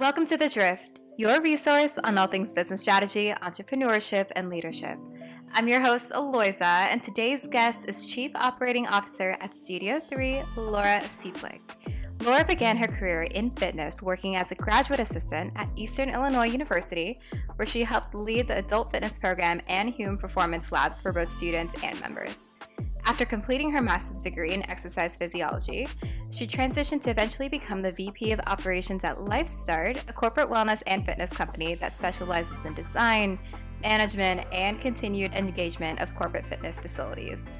Welcome to The Drift, your resource on all things business strategy, entrepreneurship, and leadership. I'm your host, Aloyza, and today's guest is Chief Operating Officer at Studio 3, Laura Cieplik. Laura began her career in fitness working as a graduate assistant at Eastern Illinois University, where she helped lead the adult fitness program and human performance labs for both students and members. After completing her master's degree in exercise physiology, she transitioned to eventually become the VP of Operations at LifeStart, a corporate wellness and fitness company that specializes in design, management, and continued engagement of corporate fitness facilities.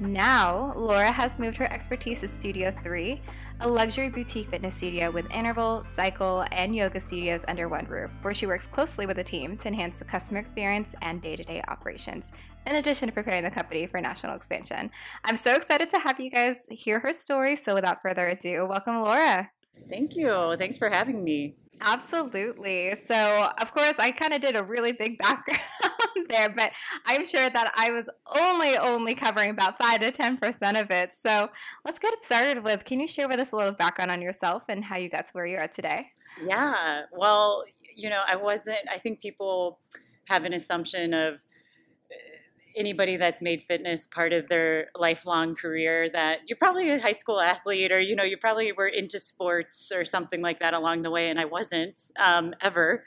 Now, Laura has moved her expertise to Studio 3, a luxury boutique fitness studio with interval, cycle, and yoga studios under one roof, where she works closely with a team to enhance the customer experience and day to day operations, in addition to preparing the company for national expansion. I'm so excited to have you guys hear her story. So, without further ado, welcome, Laura. Thank you. Thanks for having me. Absolutely. So, of course, I kind of did a really big background there, but I'm sure that I was only only covering about 5 to 10% of it. So, let's get started with can you share with us a little background on yourself and how you got to where you are today? Yeah. Well, you know, I wasn't I think people have an assumption of anybody that's made fitness part of their lifelong career that you're probably a high school athlete or you know you probably were into sports or something like that along the way and i wasn't um, ever.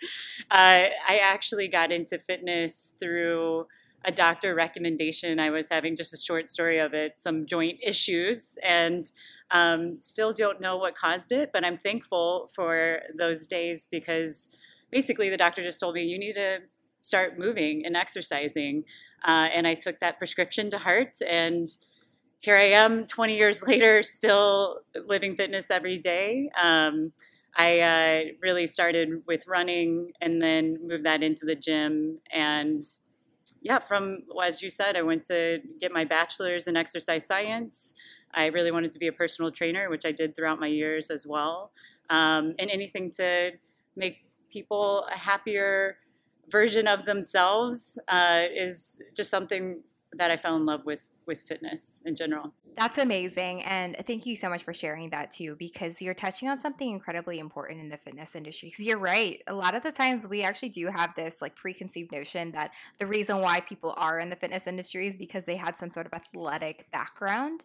Uh, i actually got into fitness through a doctor recommendation. I was having just a short story of it some joint issues and um, still don't know what caused it but i'm thankful for those days because basically the doctor just told me you need to start moving and exercising uh, and I took that prescription to heart. And here I am 20 years later, still living fitness every day. Um, I uh, really started with running and then moved that into the gym. And yeah, from, as you said, I went to get my bachelor's in exercise science. I really wanted to be a personal trainer, which I did throughout my years as well. Um, and anything to make people a happier, version of themselves uh, is just something that I fell in love with with fitness in general. That's amazing. And thank you so much for sharing that too, because you're touching on something incredibly important in the fitness industry. Because you're right. A lot of the times we actually do have this like preconceived notion that the reason why people are in the fitness industry is because they had some sort of athletic background.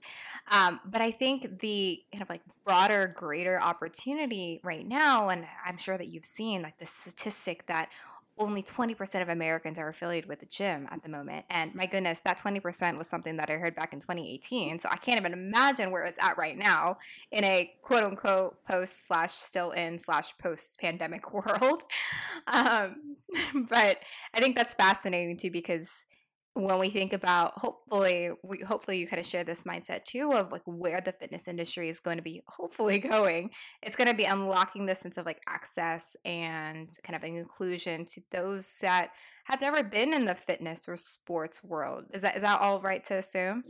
Um, but I think the kind of like broader, greater opportunity right now, and I'm sure that you've seen like the statistic that only 20% of Americans are affiliated with a gym at the moment. And my goodness, that 20% was something that I heard back in 2018. So I can't even imagine where it's at right now in a quote unquote post slash still in slash post pandemic world. Um, but I think that's fascinating too because when we think about hopefully we hopefully you kind of share this mindset too of like where the fitness industry is going to be hopefully going. It's going to be unlocking this sense of like access and kind of an inclusion to those that have never been in the fitness or sports world. Is that is that all right to assume?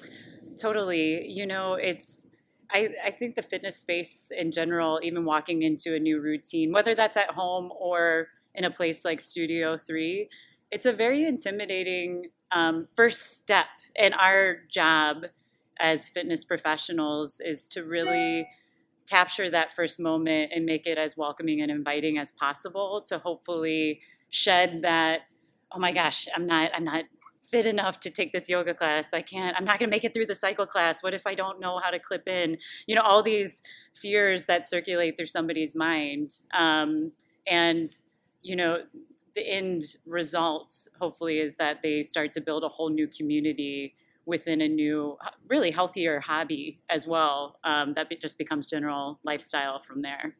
Totally. You know it's I, I think the fitness space in general even walking into a new routine whether that's at home or in a place like studio 3 it's a very intimidating um, first step in our job as fitness professionals is to really capture that first moment and make it as welcoming and inviting as possible to hopefully shed that oh my gosh i'm not i'm not fit enough to take this yoga class. I can't i'm not going to make it through the cycle class. What if i don't know how to clip in? You know all these fears that circulate through somebody's mind um, and you know the end result, hopefully, is that they start to build a whole new community within a new, really healthier hobby as well. Um, that just becomes general lifestyle from there.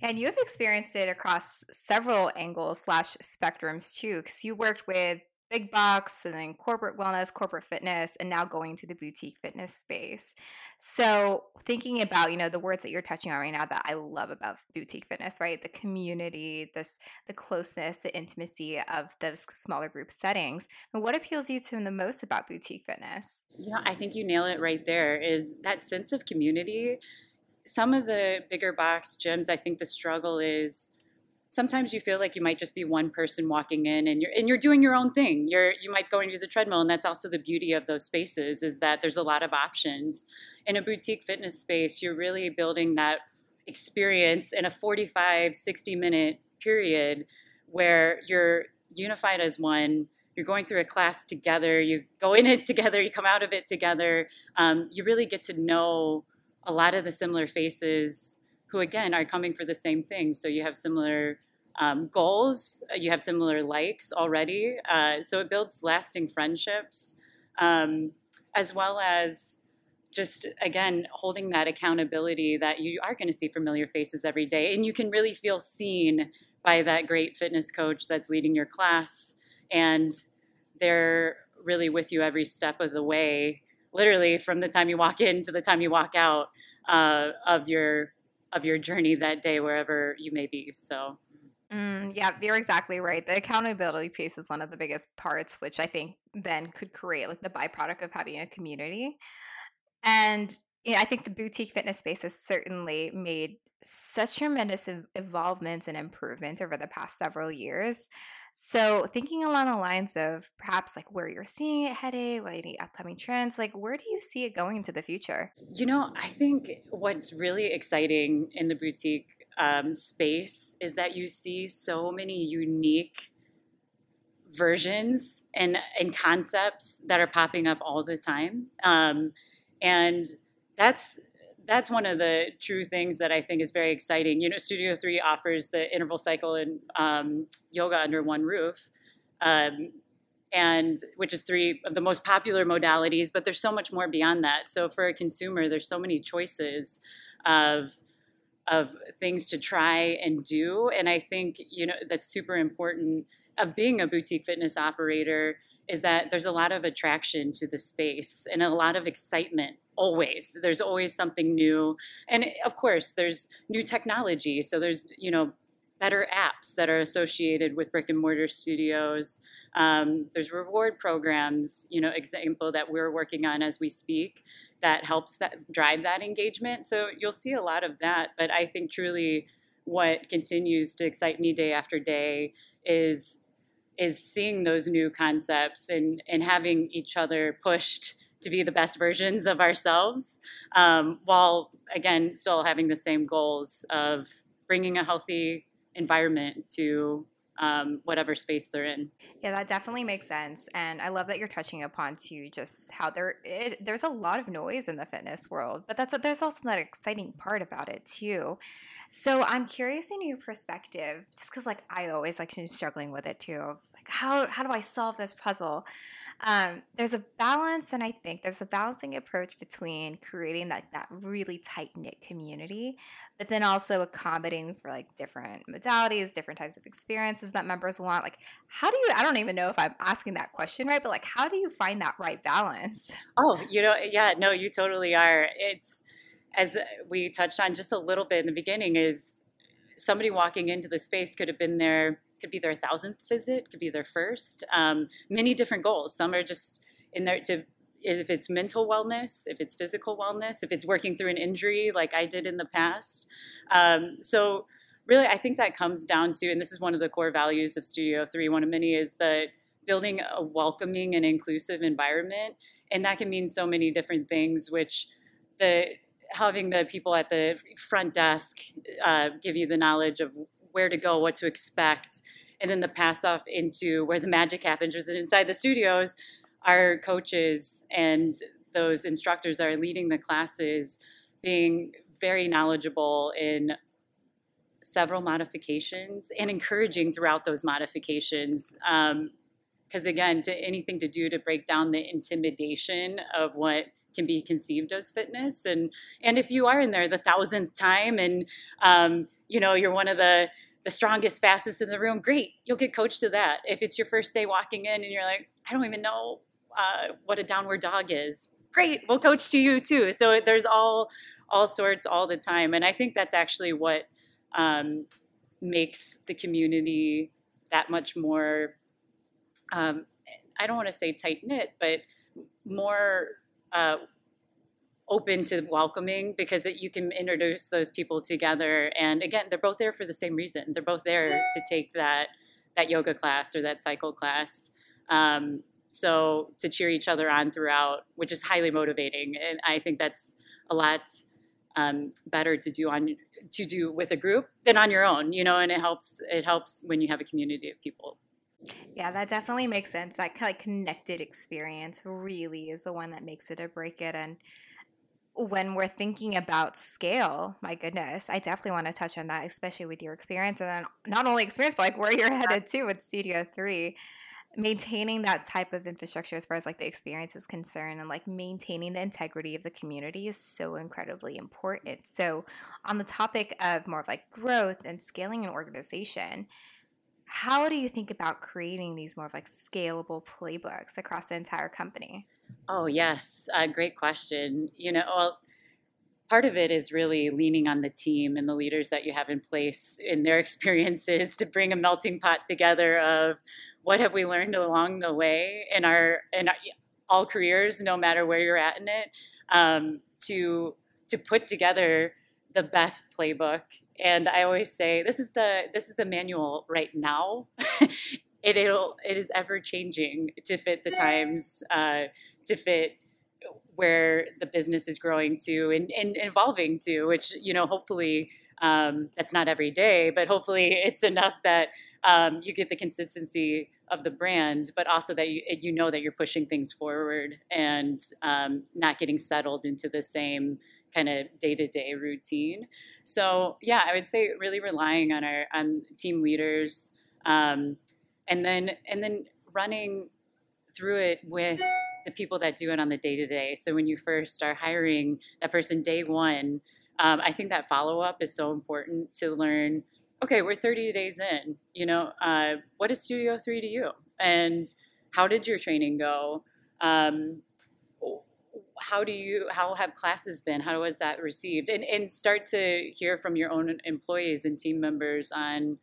And you have experienced it across several angles slash spectrums too, because you worked with big box and then corporate wellness, corporate fitness, and now going to the boutique fitness space. So thinking about, you know, the words that you're touching on right now that I love about boutique fitness, right? The community, this the closeness, the intimacy of those smaller group settings. And what appeals you to the most about boutique fitness? Yeah, I think you nail it right there is that sense of community. Some of the bigger box gyms, I think the struggle is sometimes you feel like you might just be one person walking in and you're and you're doing your own thing. You're you might go into the treadmill and that's also the beauty of those spaces is that there's a lot of options. In a boutique fitness space, you're really building that experience in a 45 60 minute period where you're unified as one you're going through a class together you go in it together you come out of it together um, you really get to know a lot of the similar faces who again are coming for the same thing. So you have similar um, goals you have similar likes already uh, so it builds lasting friendships um, as well as just again holding that accountability that you are going to see familiar faces every day and you can really feel seen by that great fitness coach that's leading your class and they're really with you every step of the way literally from the time you walk in to the time you walk out uh, of your of your journey that day wherever you may be so Mm, yeah, you're exactly right. The accountability piece is one of the biggest parts, which I think then could create like the byproduct of having a community. And yeah, I think the boutique fitness space has certainly made such tremendous evolvements and improvements over the past several years. So, thinking along the lines of perhaps like where you're seeing it headed, what any upcoming trends, like where do you see it going into the future? You know, I think what's really exciting in the boutique um, space is that you see so many unique versions and and concepts that are popping up all the time, um, and that's that's one of the true things that I think is very exciting. You know, Studio Three offers the interval cycle and um, yoga under one roof, um, and which is three of the most popular modalities. But there's so much more beyond that. So for a consumer, there's so many choices of of things to try and do, and I think you know that's super important. Of being a boutique fitness operator is that there's a lot of attraction to the space and a lot of excitement always there's always something new. And of course there's new technology. So there's you know better apps that are associated with brick and mortar studios. Um, there's reward programs you know example that we're working on as we speak that helps that drive that engagement. So you'll see a lot of that. But i think truly what continues to excite me day after day is is seeing those new concepts and and having each other pushed to be the best versions of ourselves um, while again still having the same goals of bringing a healthy environment to um, whatever space they're in. Yeah, that definitely makes sense, and I love that you're touching upon too just how there there's a lot of noise in the fitness world, but that's there's also that exciting part about it too. So I'm curious in your perspective, just because like I always like struggling with it too. Of like how how do I solve this puzzle? Um, there's a balance, and I think there's a balancing approach between creating that that really tight knit community, but then also accommodating for like different modalities, different types of experiences that members want. Like, how do you? I don't even know if I'm asking that question right, but like, how do you find that right balance? Oh, you know, yeah, no, you totally are. It's as we touched on just a little bit in the beginning is somebody walking into the space could have been there could be their thousandth visit, could be their first. Um, many different goals. Some are just in there to if it's mental wellness, if it's physical wellness, if it's working through an injury like I did in the past. Um, so really, I think that comes down to, and this is one of the core values of Studio Three. One of many is that building a welcoming and inclusive environment, and that can mean so many different things. Which the having the people at the front desk uh, give you the knowledge of where to go, what to expect, and then the pass off into where the magic happens, which is inside the studios. Our coaches and those instructors that are leading the classes being very knowledgeable in several modifications and encouraging throughout those modifications. Because um, again, to anything to do to break down the intimidation of what can be conceived as fitness, and and if you are in there the thousandth time, and um, you know you're one of the the strongest, fastest in the room, great. You'll get coached to that. If it's your first day walking in and you're like, I don't even know uh, what a downward dog is, great. We'll coach to you too. So there's all all sorts all the time, and I think that's actually what um, makes the community that much more. Um, I don't want to say tight knit, but more uh, open to welcoming because it, you can introduce those people together. And again they're both there for the same reason. They're both there to take that that yoga class or that cycle class. Um, so to cheer each other on throughout which is highly motivating. And i think that's a lot um, better to do on to do with a group than on your own you know and it helps it helps when you have a community of people. Yeah, that definitely makes sense. That of connected experience really is the one that makes it or break it. And when we're thinking about scale, my goodness, I definitely want to touch on that, especially with your experience and then not only experience, but like where you're headed to with Studio Three. Maintaining that type of infrastructure as far as like the experience is concerned and like maintaining the integrity of the community is so incredibly important. So, on the topic of more of like growth and scaling an organization, how do you think about creating these more of like scalable playbooks across the entire company? Oh, yes. Uh, great question. You know, well, part of it is really leaning on the team and the leaders that you have in place in their experiences to bring a melting pot together of what have we learned along the way in our in our, all careers, no matter where you're at in it, um, to to put together the best playbook. And I always say this is the this is the manual right now. it it'll, it is ever changing to fit the times, uh, to fit where the business is growing to and, and evolving to, which you know hopefully um, that's not every day, but hopefully it's enough that um, you get the consistency of the brand, but also that you you know that you're pushing things forward and um, not getting settled into the same kind of day to day routine. So yeah, I would say really relying on our on team leaders, um, and then and then running through it with the people that do it on the day to day. So when you first start hiring that person day one, um, I think that follow up is so important to learn. Okay, we're 30 days in. You know, uh, what is Studio Three to you, and how did your training go? Um, how do you how have classes been how was that received and and start to hear from your own employees and team members on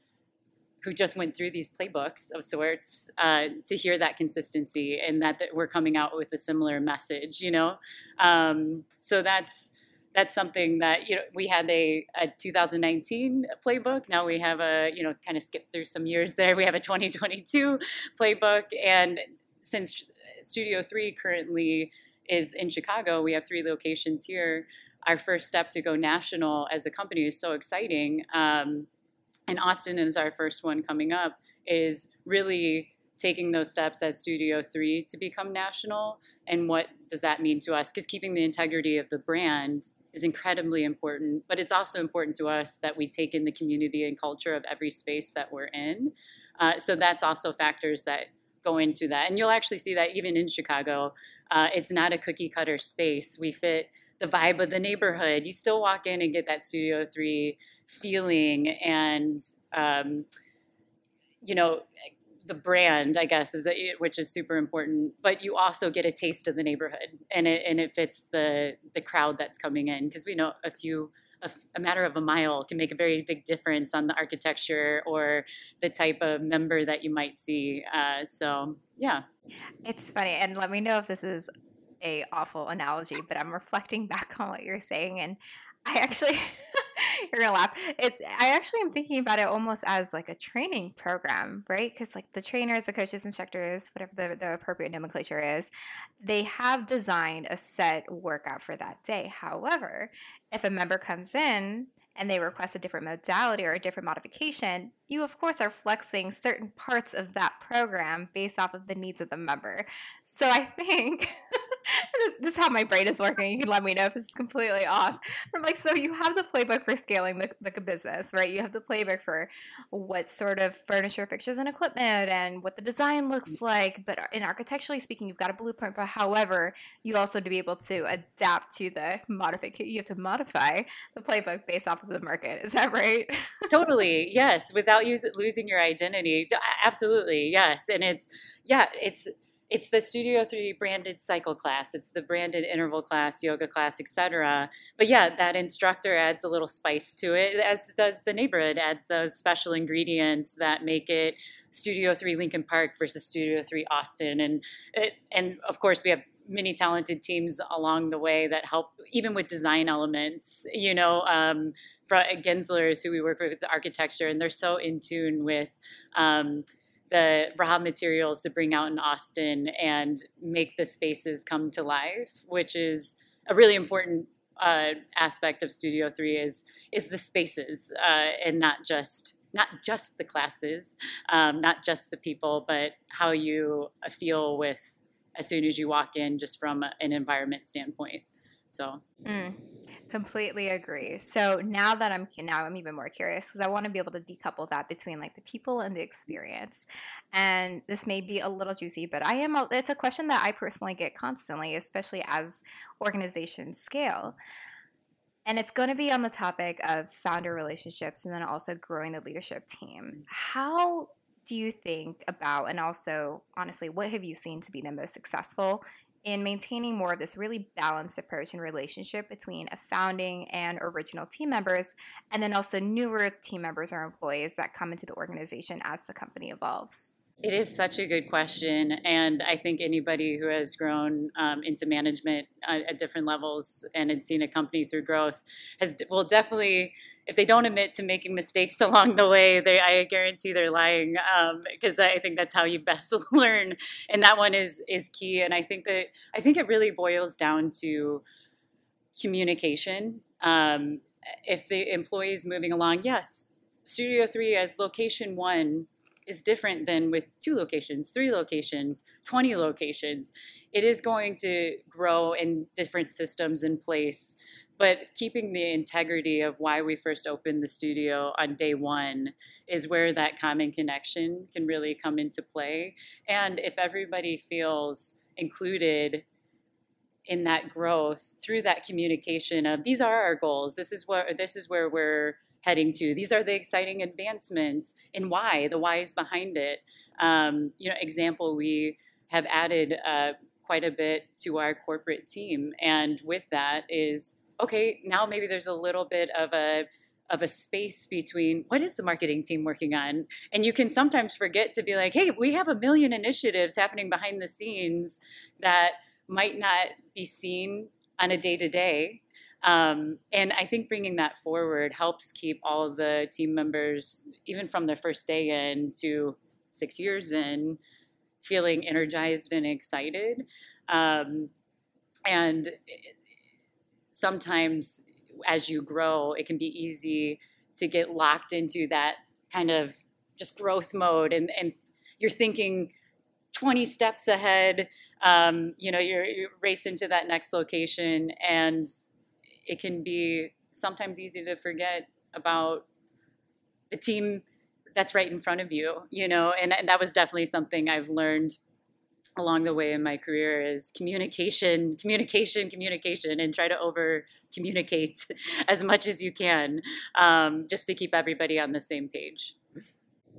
who just went through these playbooks of sorts uh, to hear that consistency and that, that, we're coming out with a similar message you know um, so that's that's something that you know we had a, a 2019 playbook now we have a you know kind of skip through some years there we have a 2022 playbook and since studio 3 currently is in Chicago. We have three locations here. Our first step to go national as a company is so exciting. Um, and Austin is our first one coming up, is really taking those steps as Studio 3 to become national. And what does that mean to us? Because keeping the integrity of the brand is incredibly important, but it's also important to us that we take in the community and culture of every space that we're in. Uh, so that's also factors that go into that. And you'll actually see that even in Chicago. Uh, it's not a cookie cutter space. We fit the vibe of the neighborhood. You still walk in and get that Studio 3 feeling and, um, you know, the brand, I guess, is a, which is super important. But you also get a taste of the neighborhood, and it and it fits the the crowd that's coming in because we know a few a, a, matter of a mile can make a very big difference on the architecture or the type of member that you might see. Uh, so yeah, it's funny, and let me know if this is a awful analogy, but I'm reflecting back on what you're saying, and I actually you're gonna laugh. It's I actually am thinking about it almost as like a training program, right? Because like the trainers, the coaches, instructors, whatever the, the appropriate nomenclature is, they have designed a set workout for that day. However, if a member comes in and they request a different modality or a different modification, you of course are flexing certain parts of that program based off of the needs of the member. So I think this, this, is how my brain is working. You can let me know if this is completely off. I'm like, so you have the playbook for scaling the, the business, right? You have the playbook for what sort of furniture, fixtures, and equipment and what the design looks mm. like. But uh, in architecturally speaking, you've got a blueprint. But however, you also to be able to adapt to the modification, you have to modify the playbook based off of the market. Is that right? totally. Yes. Without losing your identity. Absolutely. Yes. And it's, yeah, it's, it's the Studio 3 branded cycle class, it's the branded interval class, yoga class, etc. But yeah, that instructor adds a little spice to it, as does the neighborhood, adds those special ingredients that make it Studio 3 Lincoln Park versus Studio 3 Austin. And, it, and of course, we have many talented teams along the way that help, even with design elements. You know, um, Gensler's who we work with, architecture, and they're so in tune with. Um, the raw materials to bring out in Austin and make the spaces come to life, which is a really important uh, aspect of Studio Three is is the spaces uh, and not just not just the classes, um, not just the people, but how you feel with as soon as you walk in, just from an environment standpoint. So. Mm, completely agree. So now that I'm now I'm even more curious because I want to be able to decouple that between like the people and the experience. And this may be a little juicy, but I am a, it's a question that I personally get constantly, especially as organizations scale. And it's going to be on the topic of founder relationships and then also growing the leadership team. How do you think about, and also, honestly, what have you seen to be the most successful in maintaining more of this really balanced approach and relationship between a founding and original team members, and then also newer team members or employees that come into the organization as the company evolves? It is such a good question, and I think anybody who has grown um, into management at, at, different levels and had seen a company through growth has will definitely, if they don't admit to making mistakes along the way, they I guarantee they're lying because um, I think that's how you best learn, and that one is is key. And I think that I think it really boils down to communication. Um, if the employee is moving along, yes, Studio Three as location one is different than with two locations, three locations, 20 locations. It is going to grow in different systems in place, but keeping the integrity of why we first opened the studio on day one is where that common connection can really come into play. And if everybody feels included in that growth through that communication of these are our goals, this is what this is where we're heading to. These are the exciting advancements and why, the whys behind it. Um, you know, example, we have added uh, quite a bit to our corporate team. And with that is, okay, now maybe there's a little bit of a of a space between what is the marketing team working on and you can sometimes forget to be like hey we have a million initiatives happening behind the scenes that might not be seen on a day to day um, and I think bringing that forward helps keep all of the team members, even from their first day in to six years in, feeling energized and excited. Um, and sometimes as you grow, it can be easy to get locked into that kind of just growth mode and, and you're thinking 20 steps ahead. Um, you know, you're, you race into that next location and it can be sometimes easy to forget about the team that's right in front of you, you know, and, and that was definitely something I've learned along the way in my career is communication, communication, communication, and try to over communicate as much as you can um, just to keep everybody on the same page.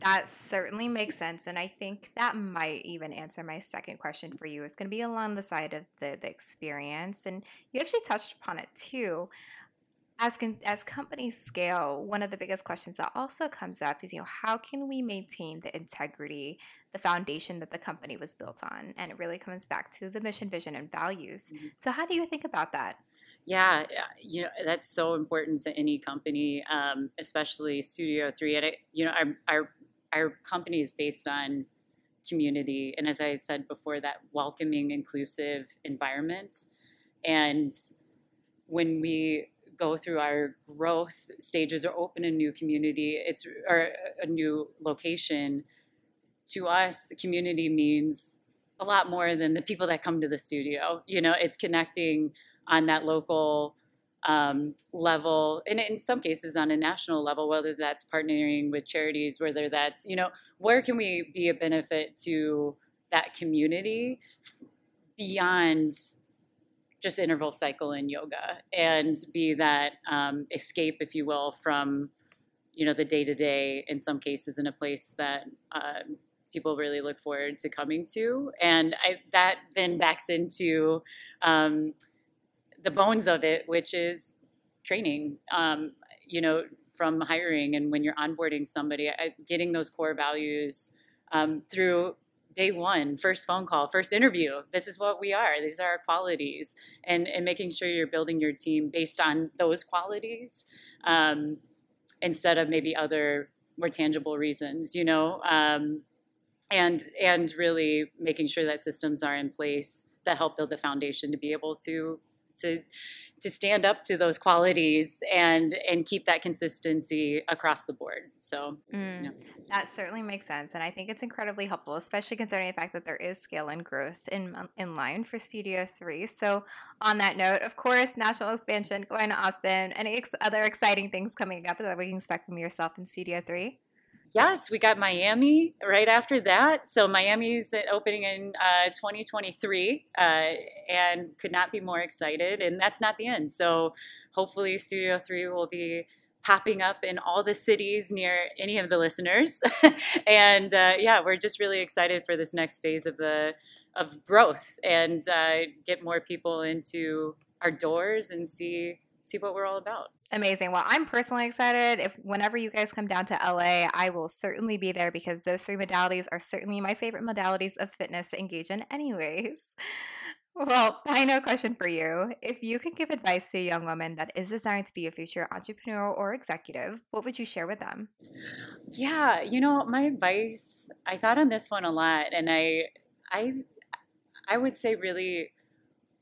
That certainly makes sense. And I think that might even answer my second question for you. It's going to be along the side of the, the experience. And you actually touched upon it too. As, con- as companies scale, one of the biggest questions that also comes up is, you know, how can we maintain the integrity, the foundation that the company was built on? And it really comes back to the mission, vision, and values. Mm-hmm. So how do you think about that? Yeah, you know that's so important to any company, um, especially Studio Three. And I, you know, our, our our company is based on community and as i said before that welcoming inclusive environment. And when we go through our growth stages or open a new community it's or a new location to us community means a lot more than the people that come to the studio. You know it's connecting on that local um, level, and in some cases on a national level, whether that's partnering with charities, whether that's, you know, where can we be a benefit to that community beyond just interval cycle and yoga and be that um, escape, if you will, from, you know, the day to day in some cases in a place that uh, people really look forward to coming to. And I, that then backs into, um, the bones of it, which is training. Um, you know, from hiring and when you're onboarding somebody, getting those core values um, through day one, first phone call, first interview. This is what we are. These are our qualities, and and making sure you're building your team based on those qualities um, instead of maybe other more tangible reasons. You know. Um, and and really making sure that systems are in place that help build the foundation to be able to to to stand up to those qualities and and keep that consistency across the board. So mm, you know. that certainly makes sense, and I think it's incredibly helpful, especially considering the fact that there is scale and growth in in line for Studio Three. So on that note, of course, national expansion, going to Austin, any ex- other exciting things coming up that we can expect from yourself in Studio Three? Yes, we got Miami right after that. So Miami's opening in uh, 2023, uh, and could not be more excited. And that's not the end. So hopefully, Studio Three will be popping up in all the cities near any of the listeners. and uh, yeah, we're just really excited for this next phase of the of growth and uh, get more people into our doors and see see what we're all about. Amazing. Well, I'm personally excited. If whenever you guys come down to LA, I will certainly be there because those three modalities are certainly my favorite modalities of fitness to engage in, anyways. Well, I know a question for you. If you could give advice to a young woman that is desiring to be a future entrepreneur or executive, what would you share with them? Yeah, you know, my advice, I thought on this one a lot and I I I would say really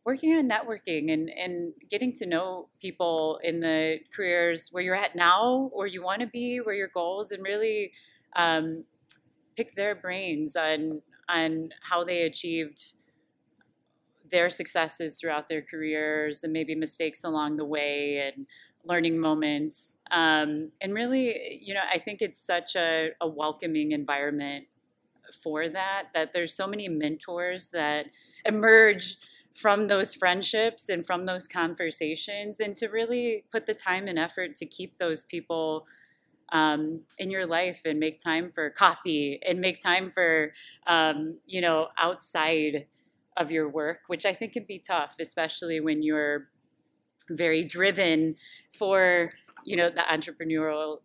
working on networking and, and getting to know people in the careers where you're at now, where you want to be, where your goals, and really um, pick their brains on on how they achieved their successes throughout their careers and maybe mistakes along the way and learning moments. Um, and really, you know, I think it's such a, a welcoming environment for that, that there's so many mentors that emerge from those friendships and from those conversations and to really put the time and effort to keep those people um, in your life and make time for coffee and make time for um, you know outside of your work which i think can be tough especially when you're very driven for you know the entrepreneurial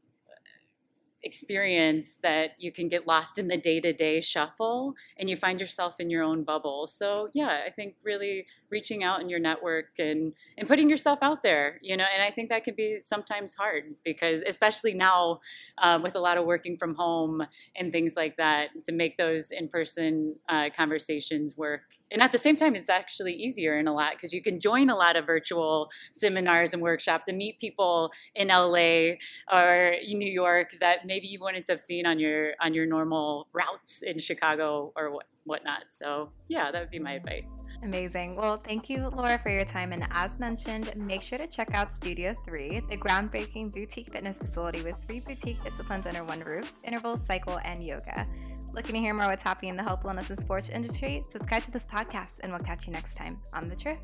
experience that you can get lost in the day-to-day shuffle and you find yourself in your own bubble. So yeah i think really reaching out in your network and and putting yourself out there you know and i think that can be sometimes hard because especially now uh, with a lot of working from home and things like that to make those in-person uh, conversations work and at the same time it's actually easier in a lot because you can join a lot of virtual seminars and workshops and meet people in la or new york that maybe you wouldn't have seen on your on your normal routes in chicago or what whatnot. So, yeah, that would be my advice. Amazing. Well, thank you, Laura, for your time. And as mentioned, make sure to check out Studio 3, the groundbreaking boutique fitness facility with three boutique disciplines under one roof interval, cycle, and yoga. Looking to hear more what's happening in the health, wellness, and sports industry? Subscribe to this podcast, and we'll catch you next time on The Drift.